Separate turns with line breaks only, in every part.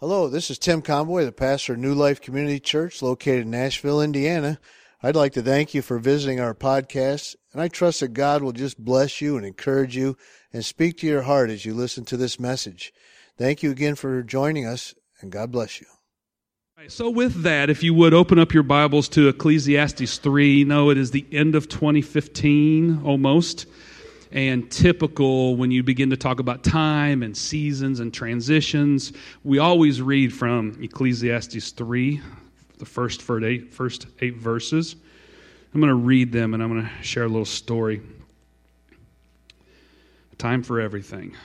Hello, this is Tim Conboy, the pastor of New Life Community Church located in Nashville, Indiana. I'd like to thank you for visiting our podcast, and I trust that God will just bless you and encourage you and speak to your heart as you listen to this message. Thank you again for joining us, and God bless you.
So, with that, if you would open up your Bibles to Ecclesiastes 3, you know it is the end of 2015 almost and typical when you begin to talk about time and seasons and transitions. We always read from Ecclesiastes 3, the first eight, first eight verses. I'm going to read them and I'm going to share a little story. Time for everything.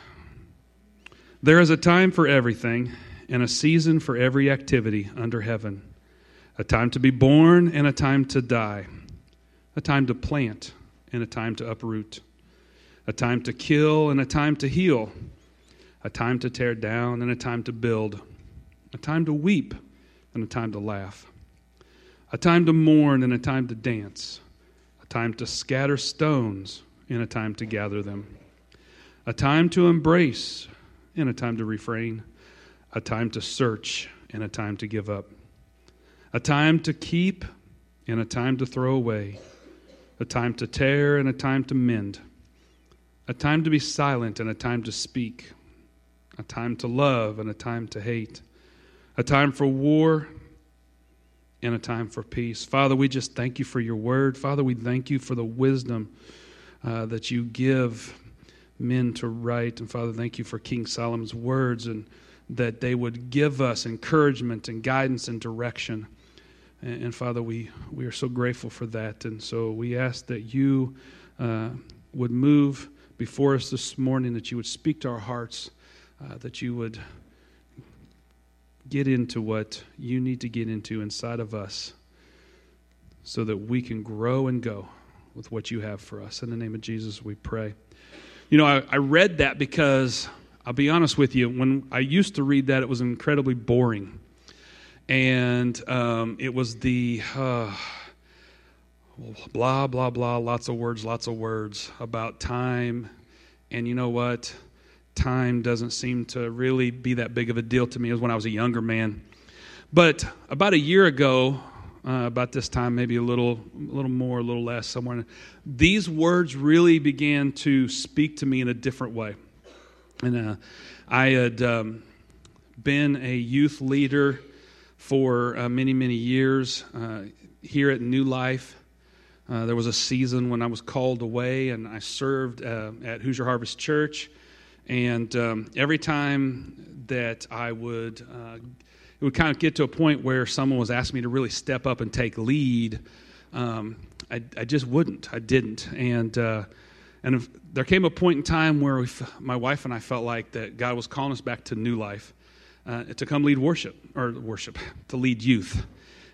There is a time for everything and a season for every activity under heaven a time to be born and a time to die, a time to plant and a time to uproot a time to kill and a time to heal, a time to tear down and a time to build, a time to weep and a time to laugh, a time to mourn and a time to dance, a time to scatter stones and a time to gather them, a time to embrace and a time to refrain, a time to search and a time to give up, a time to keep and a time to throw away, a time to tear and a time to mend a time to be silent and a time to speak, a time to love and a time to hate, a time for war and a time for peace. Father, we just thank you for your word. Father, we thank you for the wisdom uh, that you give men to write. And Father, thank you for King Solomon's words and that they would give us encouragement and guidance and direction. And, and Father, we, we are so grateful for that. And so we ask that you uh, would move before us this morning, that you would speak to our hearts, uh, that you would get into what you need to get into inside of us so that we can grow and go with what you have for us. In the name of Jesus, we pray. You know, I, I read that because I'll be honest with you, when I used to read that, it was incredibly boring. And um, it was the. Uh, blah, blah, blah, lots of words, lots of words about time. And you know what? Time doesn't seem to really be that big of a deal to me as when I was a younger man. But about a year ago, uh, about this time, maybe a little, a little more, a little less, somewhere, these words really began to speak to me in a different way. And uh, I had um, been a youth leader for uh, many, many years uh, here at New Life. Uh, there was a season when I was called away and I served uh, at Hoosier Harvest Church. And um, every time that I would, uh, it would kind of get to a point where someone was asking me to really step up and take lead. Um, I, I, just wouldn't. I didn't. And, uh, and there came a point in time where we, my wife and I felt like that God was calling us back to new life, uh, to come lead worship, or worship, to lead youth.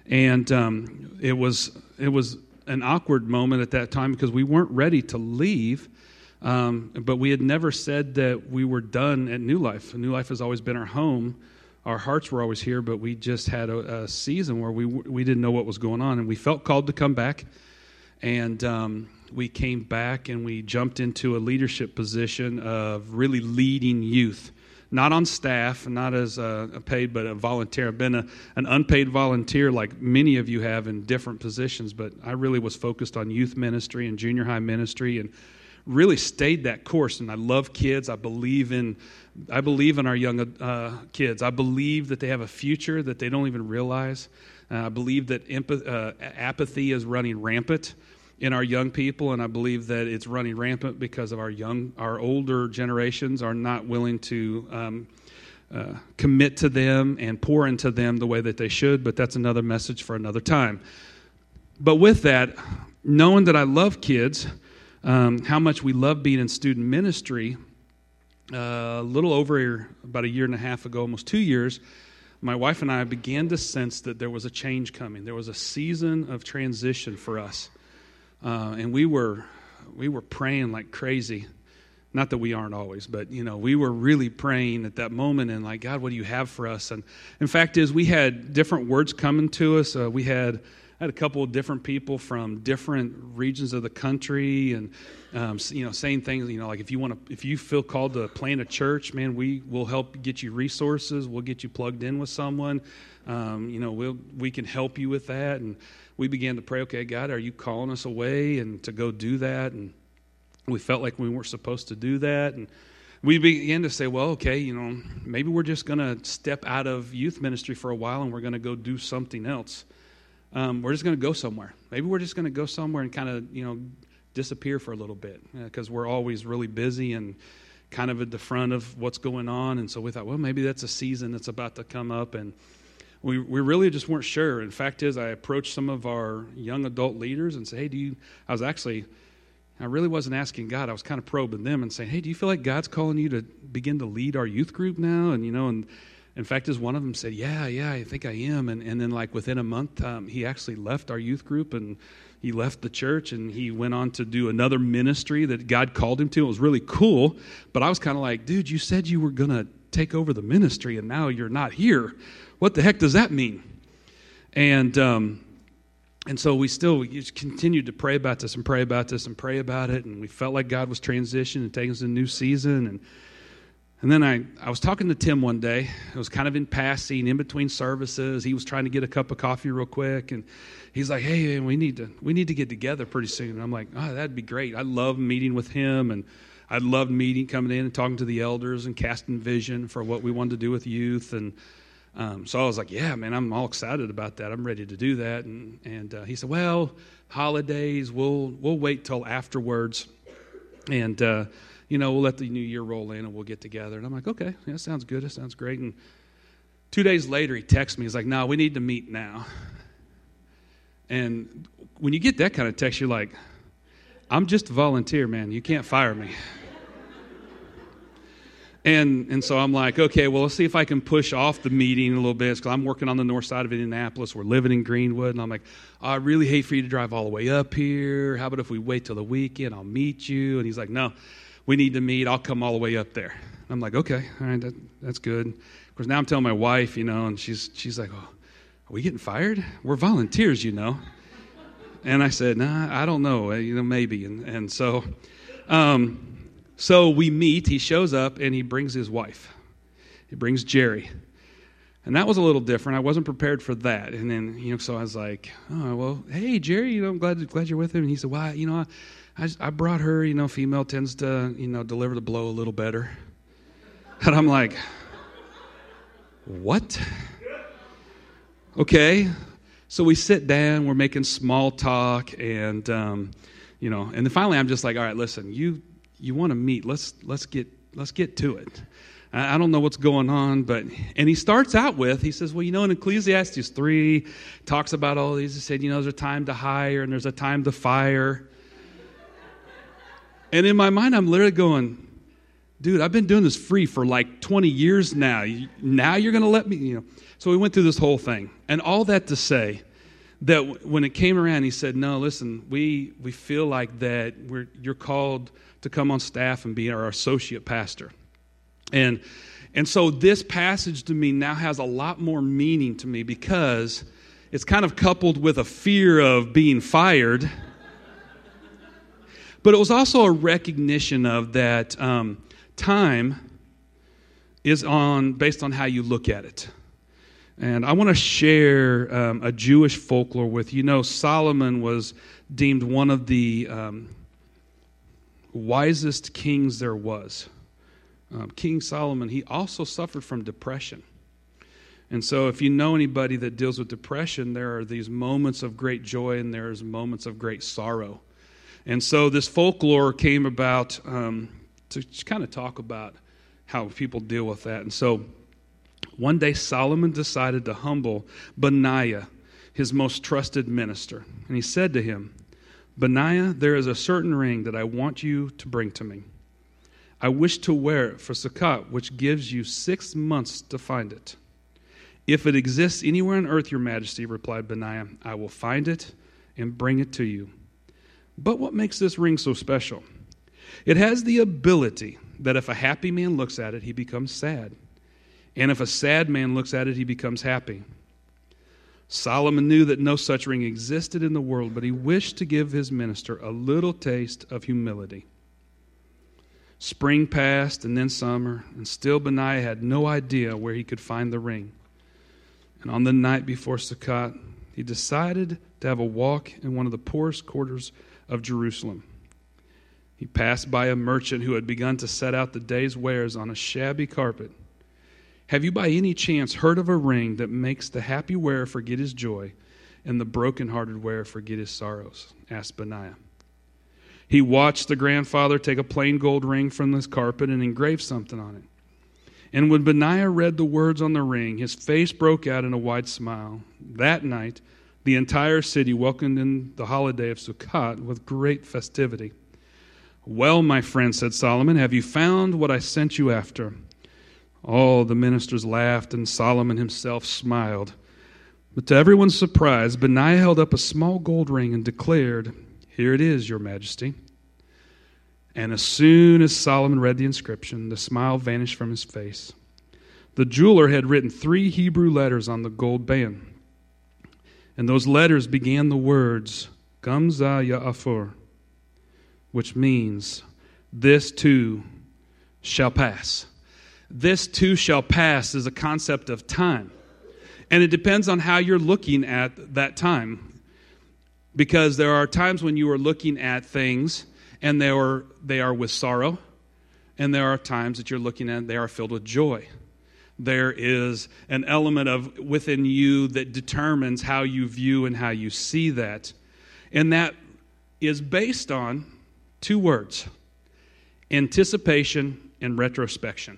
And um, it was, it was, an awkward moment at that time because we weren't ready to leave. Um, but we had never said that we were done at New Life. New Life has always been our home. Our hearts were always here, but we just had a, a season where we we didn't know what was going on, and we felt called to come back. And um, we came back and we jumped into a leadership position of really leading youth not on staff, not as a, a paid, but a volunteer. I've been a, an unpaid volunteer like many of you have in different positions, but I really was focused on youth ministry and junior high ministry and really stayed that course. And I love kids. I believe in, I believe in our young uh, kids. I believe that they have a future that they don't even realize. Uh, I believe that empath- uh, apathy is running rampant in our young people, and I believe that it's running rampant because of our young, our older generations are not willing to um, uh, commit to them and pour into them the way that they should. But that's another message for another time. But with that, knowing that I love kids, um, how much we love being in student ministry, uh, a little over about a year and a half ago, almost two years, my wife and I began to sense that there was a change coming. There was a season of transition for us. Uh, and we were we were praying like crazy. Not that we aren't always, but you know, we were really praying at that moment and like, God, what do you have for us? And in fact, is we had different words coming to us. Uh, we had had a couple of different people from different regions of the country, and um, you know, saying things. You know, like if you want to, if you feel called to plant a church, man, we will help get you resources. We'll get you plugged in with someone. Um, you know, we'll we can help you with that. And we began to pray. Okay, God, are you calling us away and to go do that? And we felt like we weren't supposed to do that, and we began to say, well, okay, you know, maybe we're just going to step out of youth ministry for a while and we're going to go do something else. Um, we're just going to go somewhere. Maybe we're just going to go somewhere and kind of, you know, disappear for a little bit because uh, we're always really busy and kind of at the front of what's going on. And so we thought, well, maybe that's a season that's about to come up. And we, we really just weren't sure. In fact, is I approached some of our young adult leaders and said, hey, do you, I was actually I really wasn't asking God. I was kind of probing them and saying, "Hey, do you feel like God's calling you to begin to lead our youth group now?" And you know, and in fact, as one of them said, "Yeah, yeah, I think I am." And and then like within a month, um, he actually left our youth group and he left the church and he went on to do another ministry that God called him to. It was really cool, but I was kind of like, "Dude, you said you were gonna take over the ministry, and now you're not here. What the heck does that mean?" And um, and so we still we just continued to pray about this and pray about this and pray about it. And we felt like god was transitioning and taking us to a new season. And and then I, I was talking to tim one day. It was kind of in passing in between services. He was trying to get a cup of coffee real quick. And he's like hey man, we need to we need to get together pretty soon. And i'm like oh that'd be great. I love meeting with him. And i loved meeting coming in and talking to the elders and casting vision for what we wanted to do with youth. And um, so I was like, yeah, man, I'm all excited about that. I'm ready to do that. And, and uh, he said, well, holidays, we'll, we'll wait till afterwards. And, uh, you know, we'll let the new year roll in and we'll get together. And I'm like, okay, yeah, that sounds good. That sounds great. And two days later, he texts me. He's like, no, we need to meet now. And when you get that kind of text, you're like, I'm just a volunteer, man. You can't fire me. And, and so I'm like, okay, well, let's see if I can push off the meeting a little bit because I'm working on the north side of Indianapolis. We're living in Greenwood. And I'm like, I really hate for you to drive all the way up here. How about if we wait till the weekend? I'll meet you. And he's like, no, we need to meet. I'll come all the way up there. I'm like, okay, all right, that, that's good. Of course, now I'm telling my wife, you know, and she's, she's like, oh, are we getting fired? We're volunteers, you know. And I said, nah, I don't know, you know, maybe. And, and so, um, so we meet, he shows up, and he brings his wife. He brings Jerry. And that was a little different. I wasn't prepared for that. And then, you know, so I was like, oh, well, hey, Jerry, you know, I'm glad, glad you're with him. And he said, well, you know, I, I brought her, you know, female tends to, you know, deliver the blow a little better. And I'm like, what? Okay. So we sit down, we're making small talk, and, um, you know, and then finally I'm just like, all right, listen, you you want to meet. Let's let's get let's get to it. I don't know what's going on, but and he starts out with he says, well, you know, in Ecclesiastes three, talks about all these. He said, you know, there's a time to hire and there's a time to fire. And in my mind, I'm literally going, dude, I've been doing this free for like 20 years now. Now you're going to let me, you know. So we went through this whole thing, and all that to say that when it came around, he said, no, listen, we we feel like that we're you're called to come on staff and be our associate pastor. And, and so this passage to me now has a lot more meaning to me because it's kind of coupled with a fear of being fired. but it was also a recognition of that um, time is on based on how you look at it. And I want to share um, a Jewish folklore with you. know, Solomon was deemed one of the um, wisest kings there was. Um, King Solomon, he also suffered from depression. And so, if you know anybody that deals with depression, there are these moments of great joy and there's moments of great sorrow. And so, this folklore came about um, to kind of talk about how people deal with that. And so, one day Solomon decided to humble Benaiah, his most trusted minister. And he said to him, Benaiah, there is a certain ring that I want you to bring to me. I wish to wear it for Sukkot, which gives you six months to find it. If it exists anywhere on earth, your majesty, replied Benaiah, I will find it and bring it to you. But what makes this ring so special? It has the ability that if a happy man looks at it, he becomes sad. And if a sad man looks at it, he becomes happy. Solomon knew that no such ring existed in the world, but he wished to give his minister a little taste of humility. Spring passed and then summer, and still Benaiah had no idea where he could find the ring. And on the night before Sukkot, he decided to have a walk in one of the poorest quarters of Jerusalem. He passed by a merchant who had begun to set out the day's wares on a shabby carpet. Have you by any chance heard of a ring that makes the happy wearer forget his joy and the broken-hearted wearer forget his sorrows? asked Benaiah. He watched the grandfather take a plain gold ring from this carpet and engrave something on it. And when Benaiah read the words on the ring, his face broke out in a wide smile. That night, the entire city welcomed in the holiday of Sukkot with great festivity. Well, my friend, said Solomon, have you found what I sent you after? All the ministers laughed, and Solomon himself smiled. But to everyone's surprise, Benaiah held up a small gold ring and declared, Here it is, Your Majesty. And as soon as Solomon read the inscription, the smile vanished from his face. The jeweler had written three Hebrew letters on the gold band. And those letters began the words, Gamza Ya'afur, which means, This too shall pass. This too shall pass is a concept of time. And it depends on how you're looking at that time. Because there are times when you are looking at things and they are, they are with sorrow, and there are times that you're looking at they are filled with joy. There is an element of within you that determines how you view and how you see that. And that is based on two words anticipation and retrospection.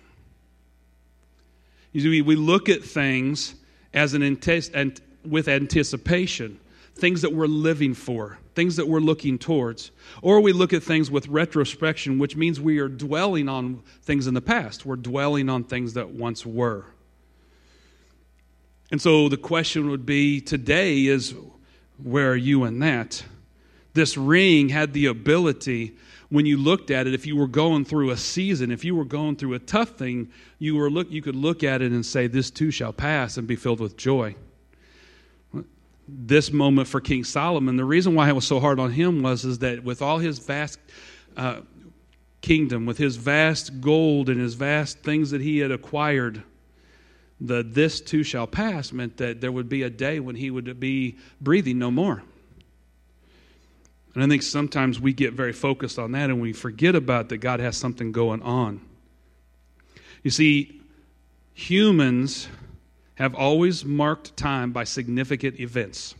See, we look at things as an and with anticipation, things that we're living for, things that we're looking towards. Or we look at things with retrospection, which means we are dwelling on things in the past. We're dwelling on things that once were. And so the question would be today is where are you in that? This ring had the ability when you looked at it, if you were going through a season, if you were going through a tough thing, you, were look, you could look at it and say, This too shall pass and be filled with joy. This moment for King Solomon, the reason why it was so hard on him was is that with all his vast uh, kingdom, with his vast gold and his vast things that he had acquired, the this too shall pass meant that there would be a day when he would be breathing no more. And I think sometimes we get very focused on that and we forget about that God has something going on. You see, humans have always marked time by significant events.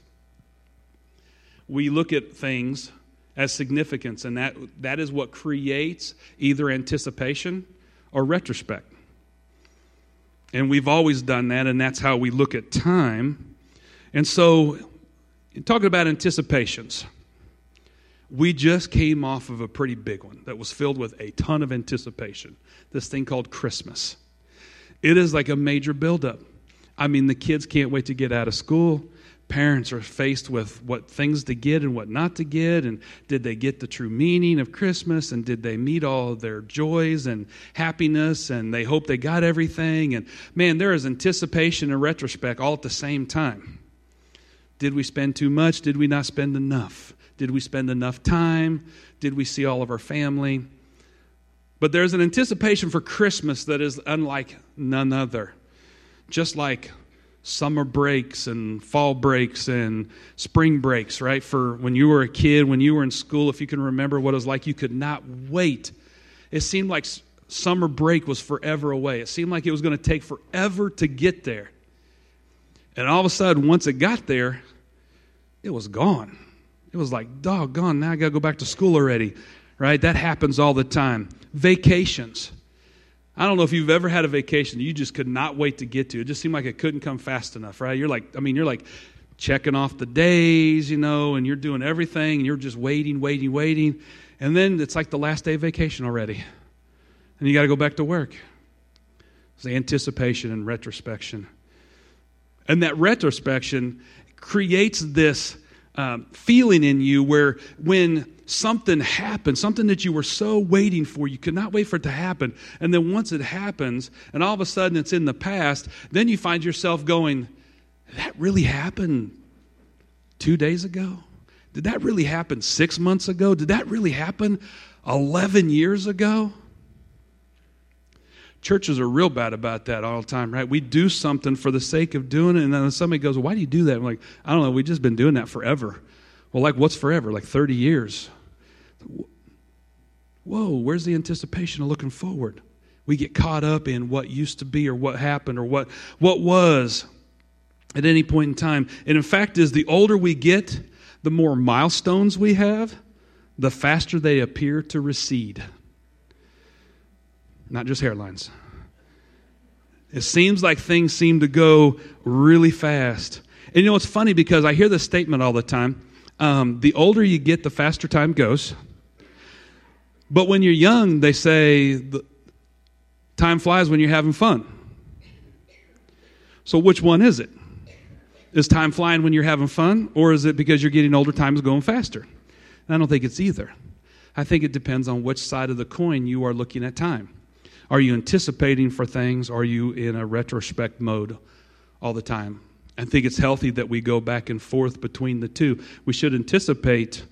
We look at things as significance, and that, that is what creates either anticipation or retrospect. And we've always done that, and that's how we look at time. And so, talking about anticipations, we just came off of a pretty big one that was filled with a ton of anticipation. This thing called Christmas. It is like a major buildup. I mean, the kids can't wait to get out of school. Parents are faced with what things to get and what not to get. And did they get the true meaning of Christmas? And did they meet all their joys and happiness? And they hope they got everything. And man, there is anticipation and retrospect all at the same time. Did we spend too much? Did we not spend enough? Did we spend enough time? Did we see all of our family? But there's an anticipation for Christmas that is unlike none other. Just like summer breaks and fall breaks and spring breaks, right? For when you were a kid, when you were in school, if you can remember what it was like, you could not wait. It seemed like summer break was forever away. It seemed like it was going to take forever to get there. And all of a sudden, once it got there, it was gone. It was like, doggone, now I got to go back to school already, right? That happens all the time. Vacations. I don't know if you've ever had a vacation you just could not wait to get to. It just seemed like it couldn't come fast enough, right? You're like, I mean, you're like checking off the days, you know, and you're doing everything, and you're just waiting, waiting, waiting. And then it's like the last day of vacation already. And you got to go back to work. It's the anticipation and retrospection. And that retrospection creates this um, feeling in you where when something happens, something that you were so waiting for, you could not wait for it to happen. And then once it happens, and all of a sudden it's in the past, then you find yourself going, that really happened two days ago? Did that really happen six months ago? Did that really happen 11 years ago? Churches are real bad about that all the time, right? We do something for the sake of doing it, and then somebody goes, Why do you do that? I'm like, I don't know, we've just been doing that forever. Well, like, what's forever? Like 30 years. Whoa, where's the anticipation of looking forward? We get caught up in what used to be or what happened or what, what was at any point in time. And in fact, is the older we get, the more milestones we have, the faster they appear to recede not just hairlines. It seems like things seem to go really fast. And you know, it's funny because I hear this statement all the time um, the older you get, the faster time goes. But when you're young, they say the time flies when you're having fun. So, which one is it? Is time flying when you're having fun, or is it because you're getting older, time is going faster? And I don't think it's either. I think it depends on which side of the coin you are looking at time. Are you anticipating for things? Are you in a retrospect mode all the time? I think it's healthy that we go back and forth between the two. We should anticipate.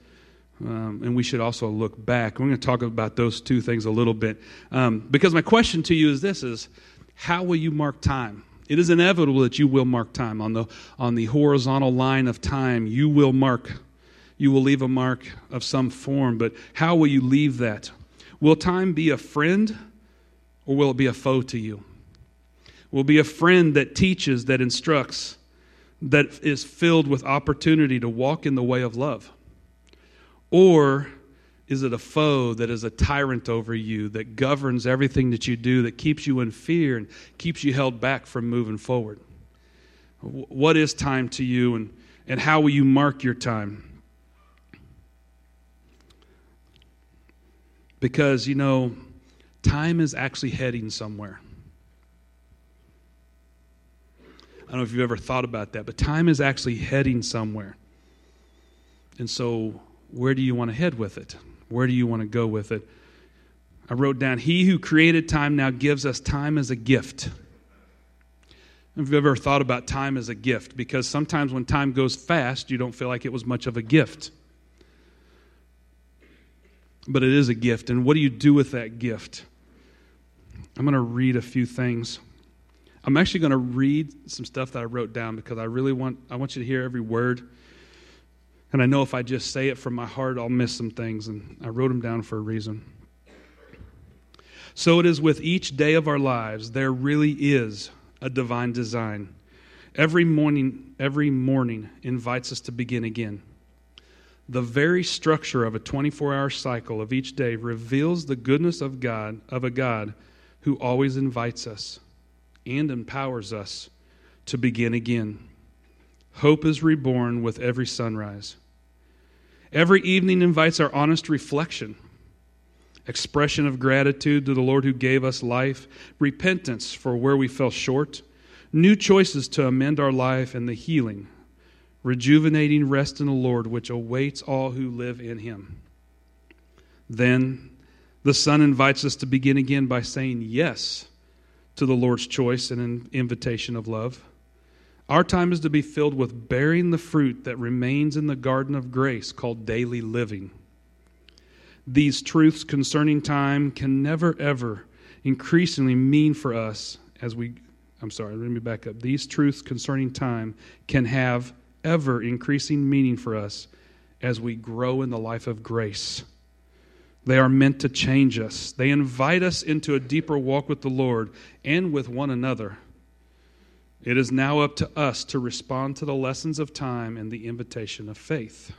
Um, and we should also look back. We're going to talk about those two things a little bit. Um, because my question to you is this is how will you mark time? It is inevitable that you will mark time. On the, on the horizontal line of time, you will mark. You will leave a mark of some form, but how will you leave that? Will time be a friend or will it be a foe to you? Will be a friend that teaches, that instructs, that is filled with opportunity to walk in the way of love? Or is it a foe that is a tyrant over you, that governs everything that you do, that keeps you in fear and keeps you held back from moving forward? What is time to you, and, and how will you mark your time? Because, you know, time is actually heading somewhere. I don't know if you've ever thought about that, but time is actually heading somewhere. And so, where do you want to head with it? Where do you want to go with it? I wrote down, He who created time now gives us time as a gift. Have you ever thought about time as a gift? Because sometimes when time goes fast, you don't feel like it was much of a gift. But it is a gift. And what do you do with that gift? I'm going to read a few things. I'm actually going to read some stuff that I wrote down because I really want I want you to hear every word. And I know if I just say it from my heart, I'll miss some things and I wrote them down for a reason. So it is with each day of our lives there really is a divine design. Every morning every morning invites us to begin again. The very structure of a 24-hour cycle of each day reveals the goodness of God of a God who always invites us and empowers us to begin again. Hope is reborn with every sunrise. Every evening invites our honest reflection, expression of gratitude to the Lord who gave us life, repentance for where we fell short, new choices to amend our life, and the healing, rejuvenating rest in the Lord which awaits all who live in Him. Then the Son invites us to begin again by saying yes to the Lord's choice and an invitation of love. Our time is to be filled with bearing the fruit that remains in the garden of grace called daily living. These truths concerning time can never, ever increasingly mean for us as we, I'm sorry, let me back up. These truths concerning time can have ever increasing meaning for us as we grow in the life of grace they are meant to change us. They invite us into a deeper walk with the Lord and with one another. It is now up to us to respond to the lessons of time and the invitation of faith.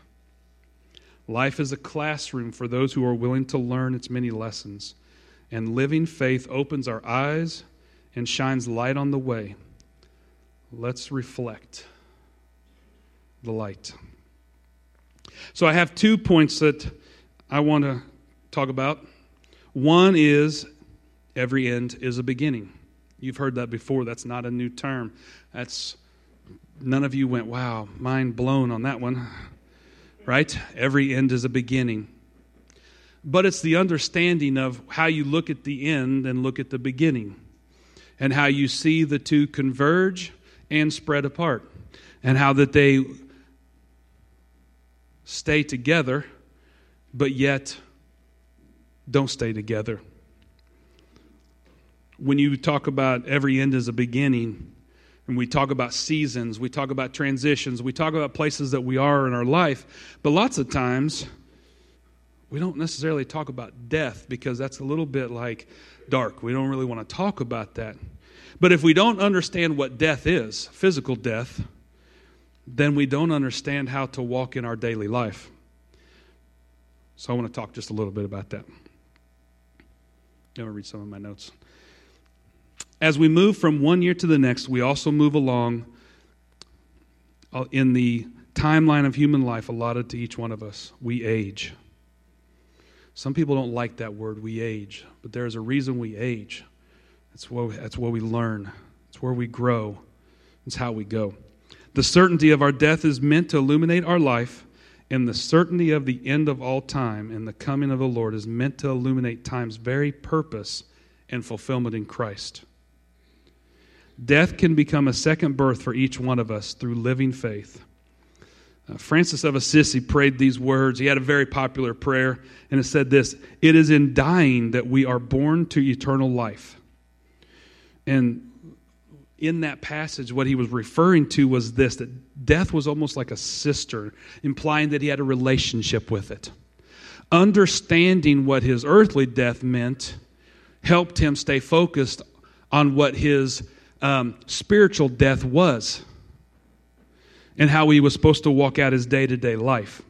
Life is a classroom for those who are willing to learn its many lessons, and living faith opens our eyes and shines light on the way. Let's reflect the light. So, I have two points that I want to talk about. One is every end is a beginning. You've heard that before. That's not a new term. That's none of you went, wow, mind blown on that one. Right? Every end is a beginning. But it's the understanding of how you look at the end and look at the beginning, and how you see the two converge and spread apart. and how that they stay together, but yet don't stay together. When you talk about every end is a beginning, and we talk about seasons, we talk about transitions, we talk about places that we are in our life, but lots of times we don't necessarily talk about death because that's a little bit like dark. We don't really want to talk about that. But if we don't understand what death is, physical death, then we don't understand how to walk in our daily life. So I want to talk just a little bit about that. I'm going to read some of my notes. As we move from one year to the next, we also move along uh, in the timeline of human life allotted to each one of us. We age. Some people don't like that word, we age, but there's a reason we age. That's where, that's where we learn, it's where we grow, it's how we go. The certainty of our death is meant to illuminate our life, and the certainty of the end of all time and the coming of the Lord is meant to illuminate time's very purpose and fulfillment in Christ. Death can become a second birth for each one of us through living faith. Uh, Francis of Assisi prayed these words. He had a very popular prayer, and it said this It is in dying that we are born to eternal life. And in that passage, what he was referring to was this that death was almost like a sister, implying that he had a relationship with it. Understanding what his earthly death meant helped him stay focused on what his um, spiritual death was and how he was supposed to walk out his day to day life.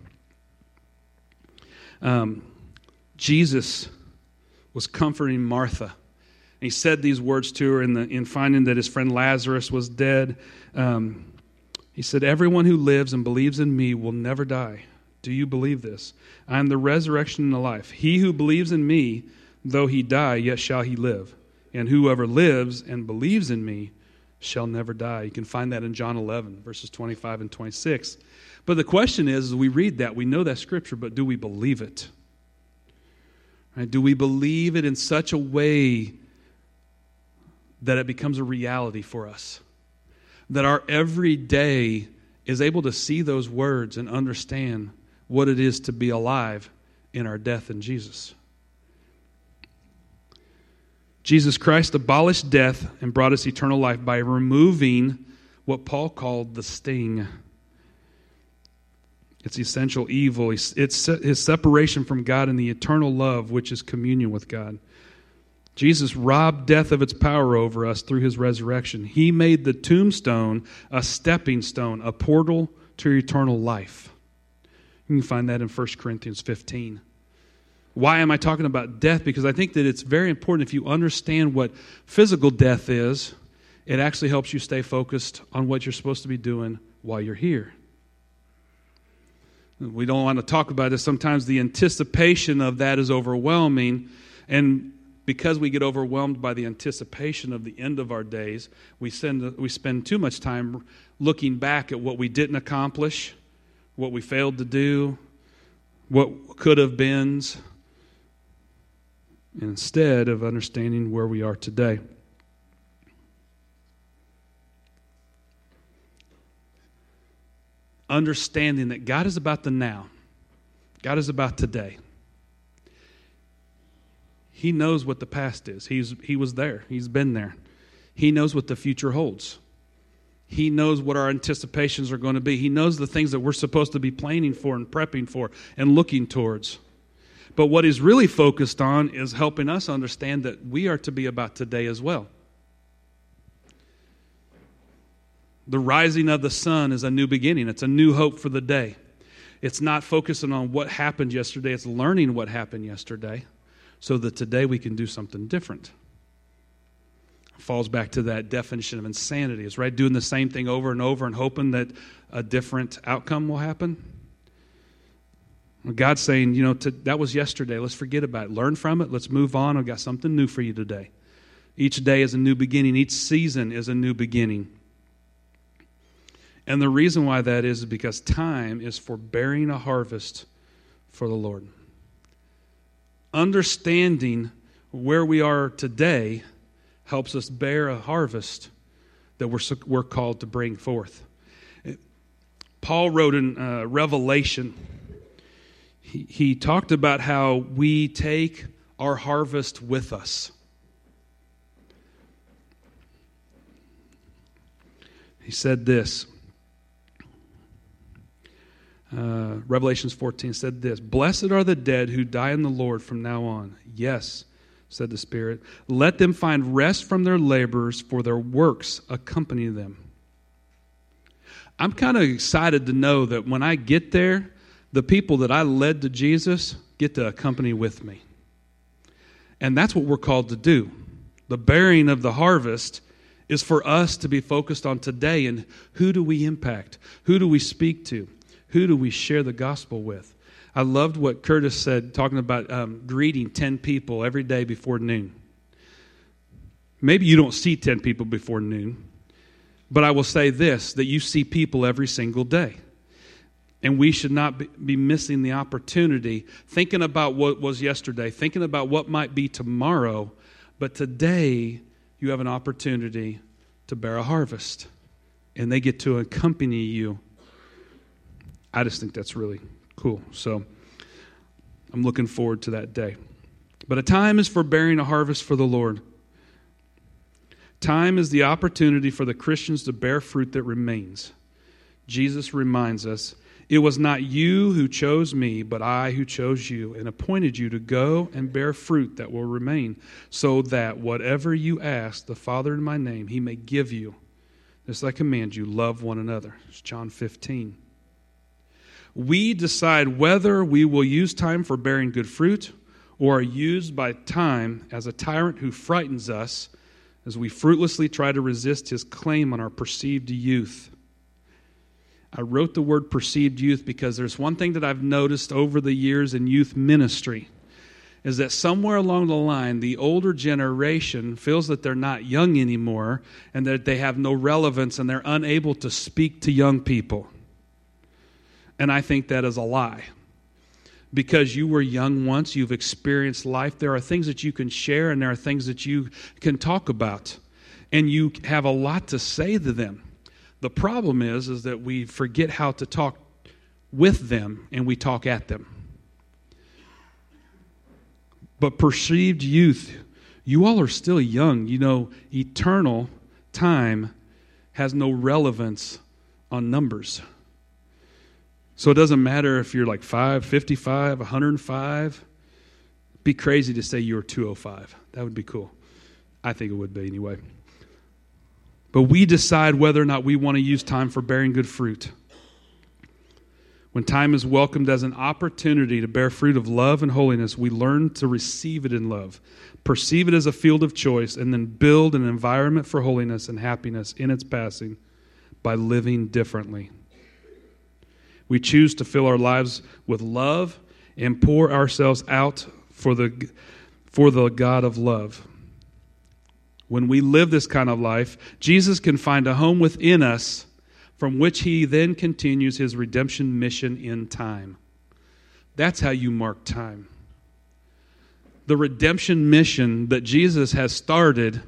Um, Jesus was comforting Martha he said these words to her in, the, in finding that his friend Lazarus was dead. Um, he said, Everyone who lives and believes in me will never die. Do you believe this? I am the resurrection and the life. He who believes in me, though he die, yet shall he live. And whoever lives and believes in me shall never die. You can find that in John 11, verses 25 and 26. But the question is, we read that, we know that scripture, but do we believe it? Right? Do we believe it in such a way that it becomes a reality for us. That our everyday is able to see those words and understand what it is to be alive in our death in Jesus. Jesus Christ abolished death and brought us eternal life by removing what Paul called the sting. It's essential evil. It's his separation from God and the eternal love, which is communion with God. Jesus robbed death of its power over us through his resurrection. He made the tombstone a stepping stone, a portal to eternal life. You can find that in 1 Corinthians 15. Why am I talking about death? Because I think that it's very important if you understand what physical death is, it actually helps you stay focused on what you're supposed to be doing while you're here. We don't want to talk about it. Sometimes the anticipation of that is overwhelming. And because we get overwhelmed by the anticipation of the end of our days, we, send, we spend too much time looking back at what we didn't accomplish, what we failed to do, what could have been, instead of understanding where we are today. Understanding that God is about the now, God is about today. He knows what the past is. He's, he was there, He's been there. He knows what the future holds. He knows what our anticipations are going to be. He knows the things that we're supposed to be planning for and prepping for and looking towards. But what he's really focused on is helping us understand that we are to be about today as well. The rising of the sun is a new beginning, it's a new hope for the day. It's not focusing on what happened yesterday, it's learning what happened yesterday so that today we can do something different. Falls back to that definition of insanity. It's right doing the same thing over and over and hoping that a different outcome will happen. God's saying, you know, to, that was yesterday. Let's forget about it. Learn from it. Let's move on. I've got something new for you today. Each day is a new beginning, each season is a new beginning. And the reason why that is, is because time is for bearing a harvest for the Lord understanding where we are today helps us bear a harvest that we're, we're called to bring forth. Paul wrote in uh, Revelation, he, he talked about how we take our harvest with us. He said this. Uh, Revelations 14 said this Blessed are the dead who die in the Lord from now on. Yes, said the Spirit. Let them find rest from their labors, for their works accompany them. I'm kind of excited to know that when I get there, the people that I led to Jesus get to accompany with me. And that's what we're called to do. The bearing of the harvest is for us to be focused on today and who do we impact? Who do we speak to? Who do we share the gospel with? I loved what Curtis said, talking about um, greeting 10 people every day before noon. Maybe you don't see 10 people before noon, but I will say this that you see people every single day. And we should not be missing the opportunity, thinking about what was yesterday, thinking about what might be tomorrow, but today you have an opportunity to bear a harvest. And they get to accompany you. I just think that's really cool. So I'm looking forward to that day. But a time is for bearing a harvest for the Lord. Time is the opportunity for the Christians to bear fruit that remains. Jesus reminds us it was not you who chose me, but I who chose you and appointed you to go and bear fruit that will remain, so that whatever you ask the Father in my name, he may give you. This I command you love one another. It's John 15. We decide whether we will use time for bearing good fruit or are used by time as a tyrant who frightens us as we fruitlessly try to resist his claim on our perceived youth. I wrote the word perceived youth because there's one thing that I've noticed over the years in youth ministry is that somewhere along the line, the older generation feels that they're not young anymore and that they have no relevance and they're unable to speak to young people. And I think that is a lie. Because you were young once, you've experienced life, there are things that you can share and there are things that you can talk about. And you have a lot to say to them. The problem is is that we forget how to talk with them and we talk at them. But perceived youth, you all are still young. You know, eternal time has no relevance on numbers. So it doesn't matter if you're like 5, 55, 105. be crazy to say you're 205. That would be cool. I think it would be anyway. But we decide whether or not we want to use time for bearing good fruit. When time is welcomed as an opportunity to bear fruit of love and holiness, we learn to receive it in love, perceive it as a field of choice, and then build an environment for holiness and happiness in its passing by living differently. We choose to fill our lives with love and pour ourselves out for the, for the God of love when we live this kind of life, Jesus can find a home within us from which he then continues his redemption mission in time. That's how you mark time. The redemption mission that Jesus has started,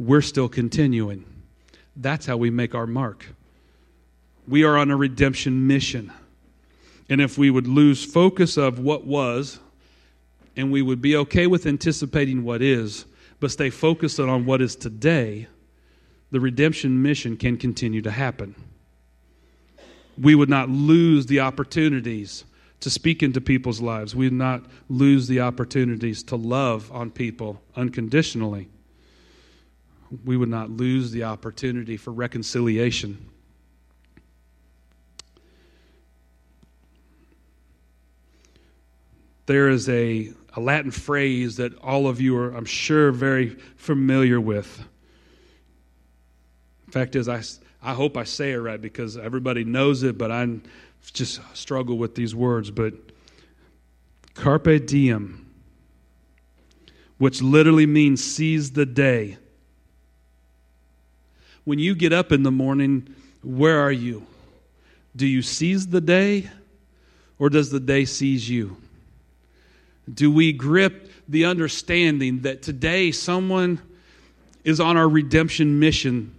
we're still continuing. That's how we make our mark. We are on a redemption mission. And if we would lose focus of what was, and we would be okay with anticipating what is, but stay focused on what is today, the redemption mission can continue to happen. We would not lose the opportunities to speak into people's lives. We would not lose the opportunities to love on people unconditionally. We would not lose the opportunity for reconciliation. There is a a Latin phrase that all of you are, I'm sure, very familiar with. Fact is, I, I hope I say it right because everybody knows it, but I just struggle with these words. But carpe diem, which literally means seize the day. When you get up in the morning, where are you? Do you seize the day or does the day seize you? Do we grip the understanding that today someone is on our redemption mission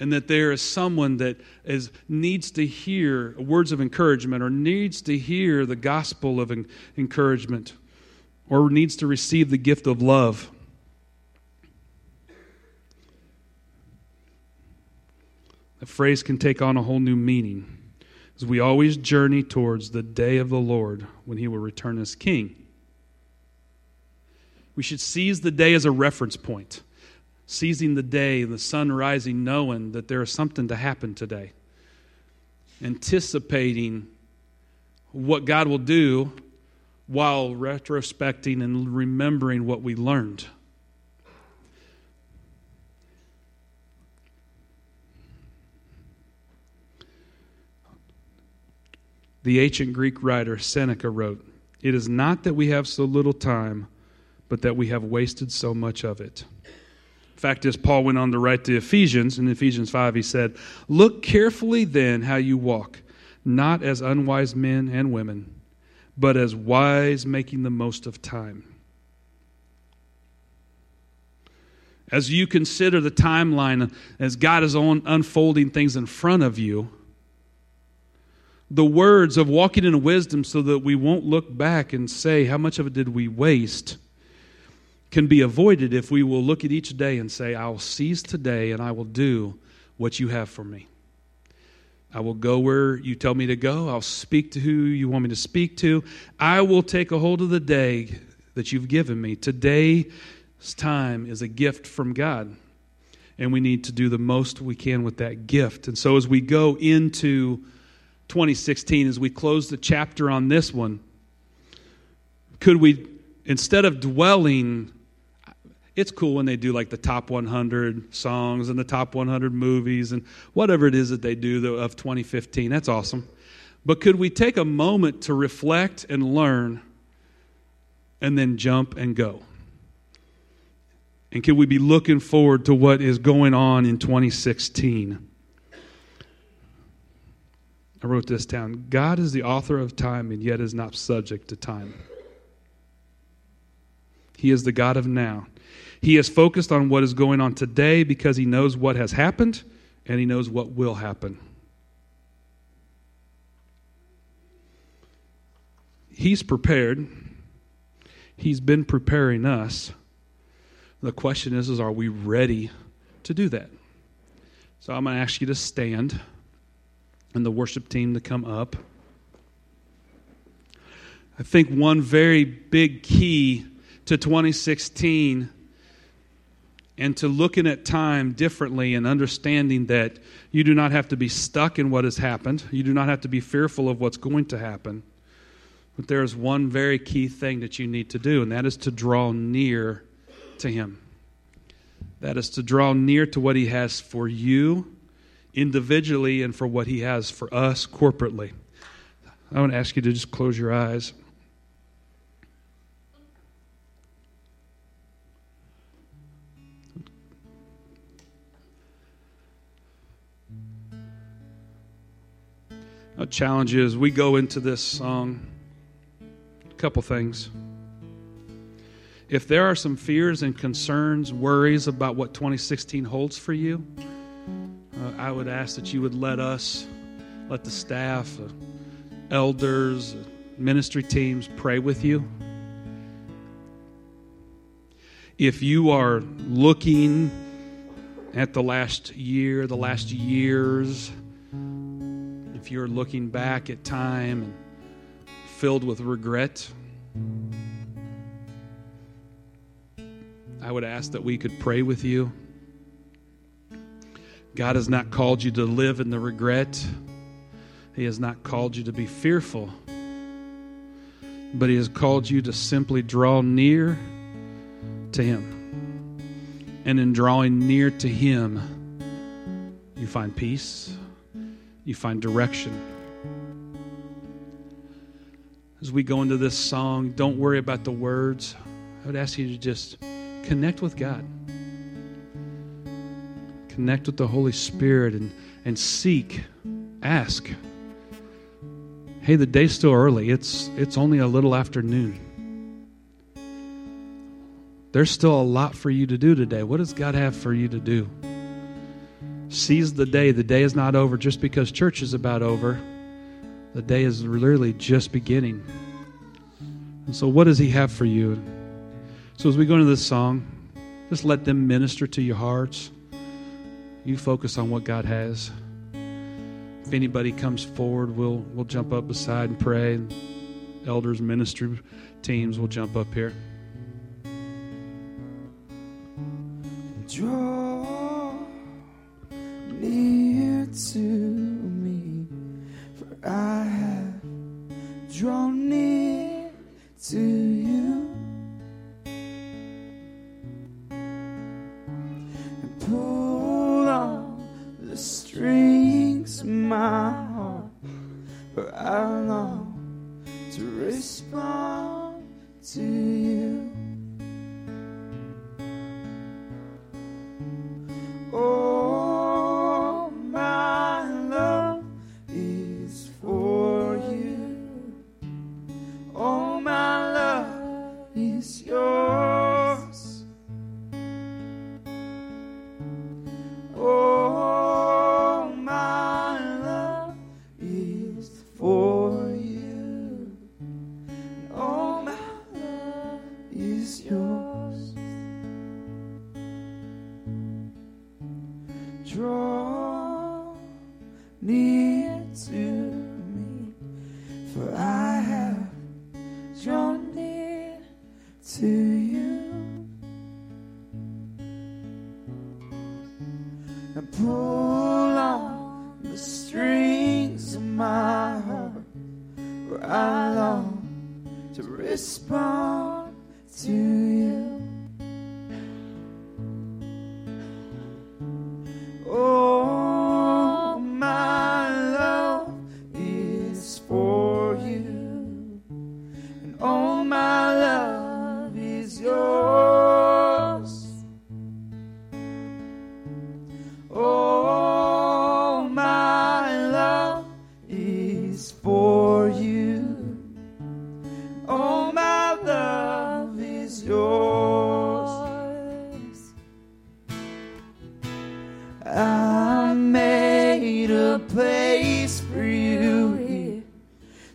and that there is someone that is, needs to hear words of encouragement or needs to hear the gospel of encouragement or needs to receive the gift of love. The phrase can take on a whole new meaning as we always journey towards the day of the Lord when he will return as king. We should seize the day as a reference point seizing the day, the sun rising, knowing that there is something to happen today, anticipating what God will do while retrospecting and remembering what we learned. The ancient Greek writer Seneca wrote, It is not that we have so little time, but that we have wasted so much of it. In fact is, Paul went on to write to Ephesians. In Ephesians 5, he said, Look carefully then how you walk, not as unwise men and women, but as wise, making the most of time. As you consider the timeline, as God is on unfolding things in front of you, the words of walking in wisdom so that we won't look back and say, How much of it did we waste? can be avoided if we will look at each day and say, I will seize today and I will do what you have for me. I will go where you tell me to go. I'll speak to who you want me to speak to. I will take a hold of the day that you've given me. Today's time is a gift from God, and we need to do the most we can with that gift. And so, as we go into 2016, as we close the chapter on this one, could we, instead of dwelling it's cool when they do like the top 100 songs and the top 100 movies and whatever it is that they do of 2015. That's awesome. But could we take a moment to reflect and learn and then jump and go? And can we be looking forward to what is going on in 2016? I wrote this down. God is the author of time and yet is not subject to time. He is the God of now. He is focused on what is going on today because he knows what has happened and he knows what will happen. He's prepared. He's been preparing us. The question is, is are we ready to do that? So I'm going to ask you to stand and the worship team to come up. I think one very big key to 2016 and to looking at time differently and understanding that you do not have to be stuck in what has happened. You do not have to be fearful of what's going to happen. But there is one very key thing that you need to do, and that is to draw near to Him. That is to draw near to what He has for you individually and for what He has for us corporately. I want to ask you to just close your eyes. A challenge is we go into this song, a couple things. If there are some fears and concerns, worries about what 2016 holds for you, I would ask that you would let us, let the staff, elders, ministry teams pray with you. If you are looking at the last year, the last years, if you're looking back at time and filled with regret, I would ask that we could pray with you. God has not called you to live in the regret. He has not called you to be fearful. But He has called you to simply draw near to Him. And in drawing near to Him, you find peace you find direction. As we go into this song, don't worry about the words. I would ask you to just connect with God. Connect with the Holy Spirit and, and seek, ask. Hey, the day's still early. It's it's only a little after noon. There's still a lot for you to do today. What does God have for you to do? Seize the day. The day is not over just because church is about over. The day is literally just beginning. And so, what does He have for you? So, as we go into this song, just let them minister to your hearts. You focus on what God has. If anybody comes forward, we'll, we'll jump up beside and pray. Elders, ministry teams will jump up here.
Draw near to me, for I have drawn near to I long to respond to you.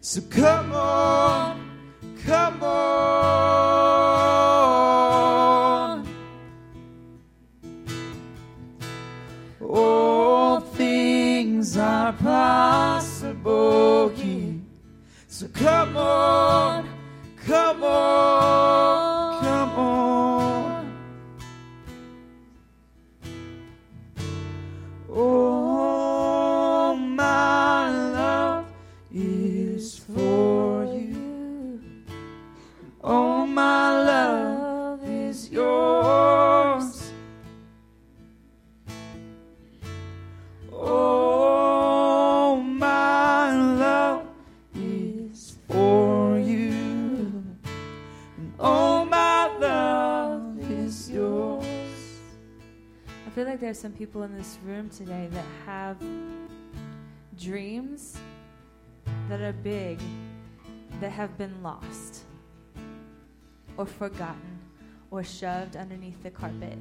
So come on, come on. All things are possible here. So come on,
Some people in this room today that have dreams that are big that have been lost or forgotten or shoved underneath the carpet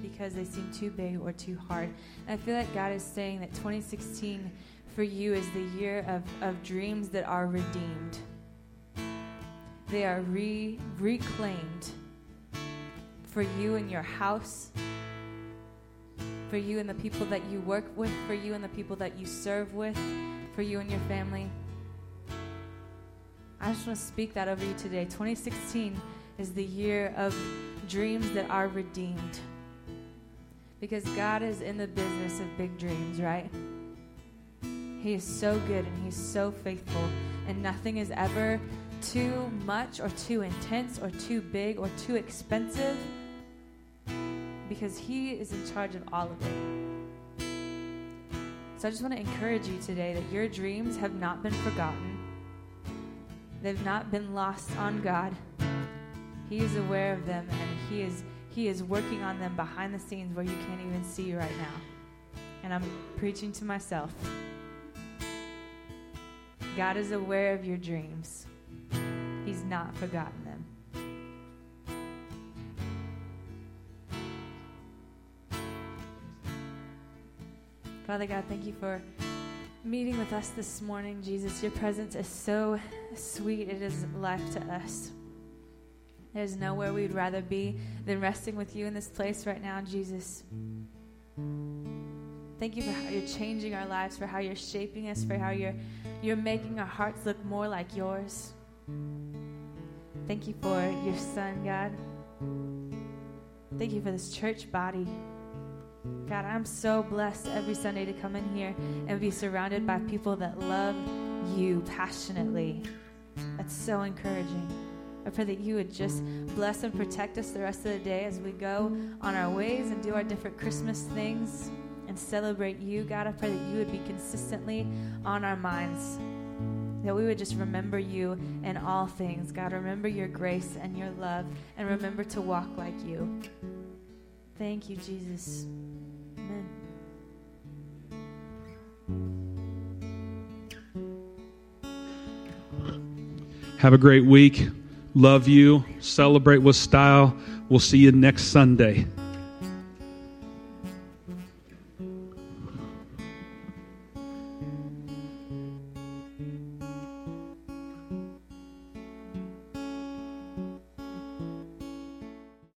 because they seem too big or too hard. And I feel like God is saying that 2016 for you is the year of, of dreams that are redeemed. They are re- reclaimed for you and your house, for you and the people that you work with, for you and the people that you serve with, for you and your family. I just want to speak that over you today. 2016 is the year of dreams that are redeemed. Because God is in the business of big dreams, right? He is so good and He's so faithful, and nothing is ever too much or too intense or too big or too expensive because He is in charge of all of it. So I just want to encourage you today that your dreams have not been forgotten, they've not been lost on God. He is aware of them and He is He is working on them behind the scenes where you can't even see right now. And I'm preaching to myself. God is aware of your dreams. He's not forgotten Father God, thank you for meeting with us this morning, Jesus. Your presence is so sweet, it is life to us. There's nowhere we'd rather be than resting with you in this place right now, Jesus. Thank you for how you're changing our lives, for how you're shaping us, for how you're, you're making our hearts look more like yours. Thank you for your son, God. Thank you for this church body. God, I'm so blessed every Sunday to come in here and be surrounded by people that love you passionately. That's so encouraging. I pray that you would just bless and protect us the rest of the day as we go on our ways and do our different Christmas things and celebrate you. God, I pray that you would be consistently on our minds. That we would just remember you in all things. God, remember your grace and your love and remember to walk like you. Thank you, Jesus.
Have a great week. Love you. Celebrate with style. We'll see you next Sunday.